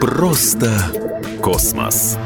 Просто космос.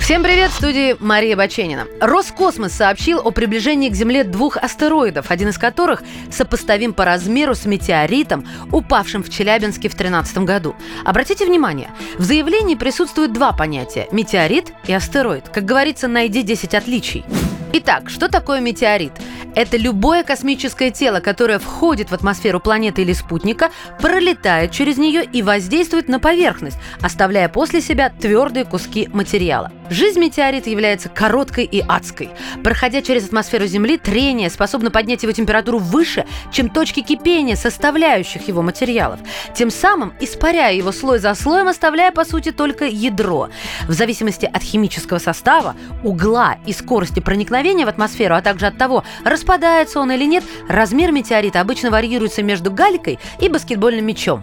Всем привет, в студии Мария Баченина. Роскосмос сообщил о приближении к Земле двух астероидов, один из которых сопоставим по размеру с метеоритом, упавшим в Челябинске в 2013 году. Обратите внимание, в заявлении присутствуют два понятия – метеорит и астероид. Как говорится, найди 10 отличий. Итак, что такое метеорит? Это любое космическое тело, которое входит в атмосферу планеты или спутника, пролетает через нее и воздействует на поверхность, оставляя после себя твердые куски материала. Жизнь метеорита является короткой и адской. Проходя через атмосферу Земли, трение способно поднять его температуру выше, чем точки кипения составляющих его материалов, тем самым испаряя его слой за слоем, оставляя, по сути, только ядро. В зависимости от химического состава, угла и скорости проникновения в атмосферу, а также от того, распадается он или нет, размер метеорита обычно варьируется между галькой и баскетбольным мячом.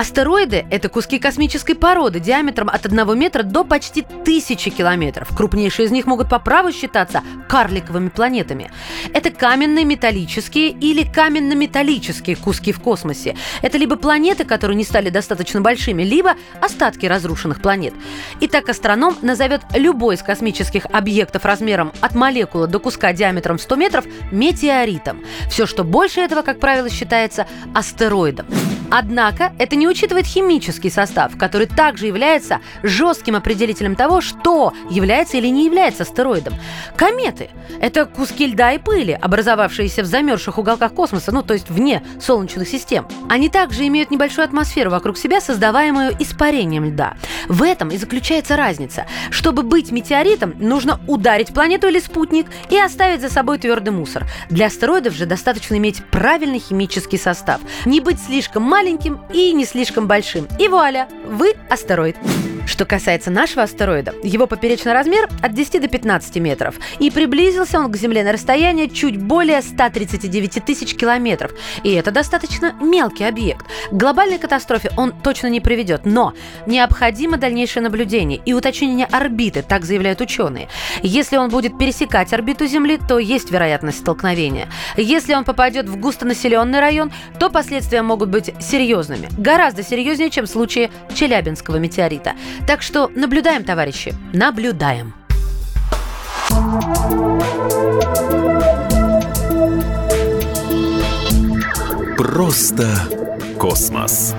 Астероиды – это куски космической породы диаметром от 1 метра до почти тысячи километров. Крупнейшие из них могут по праву считаться карликовыми планетами. Это каменные металлические или каменно-металлические куски в космосе. Это либо планеты, которые не стали достаточно большими, либо остатки разрушенных планет. Итак, астроном назовет любой из космических объектов размером от молекулы до куска диаметром 100 метров метеоритом. Все, что больше этого, как правило, считается астероидом. Однако это не учитывает химический состав, который также является жестким определителем того, что является или не является астероидом. Кометы – это куски льда и пыли, образовавшиеся в замерзших уголках космоса, ну то есть вне солнечных систем. Они также имеют небольшую атмосферу вокруг себя, создаваемую испарением льда. В этом и заключается разница. Чтобы быть метеоритом, нужно ударить планету или спутник и оставить за собой твердый мусор. Для астероидов же достаточно иметь правильный химический состав, не быть слишком маленьким, маленьким и не слишком большим. И вуаля, вы астероид. Что касается нашего астероида, его поперечный размер от 10 до 15 метров. И приблизился он к Земле на расстояние чуть более 139 тысяч километров. И это достаточно мелкий объект. К глобальной катастрофе он точно не приведет, но необходимо дальнейшее наблюдение и уточнение орбиты, так заявляют ученые. Если он будет пересекать орбиту Земли, то есть вероятность столкновения. Если он попадет в густонаселенный район, то последствия могут быть серьезными. Гораздо серьезнее, чем в случае Челябинского метеорита. Так что наблюдаем, товарищи, наблюдаем. Просто космос.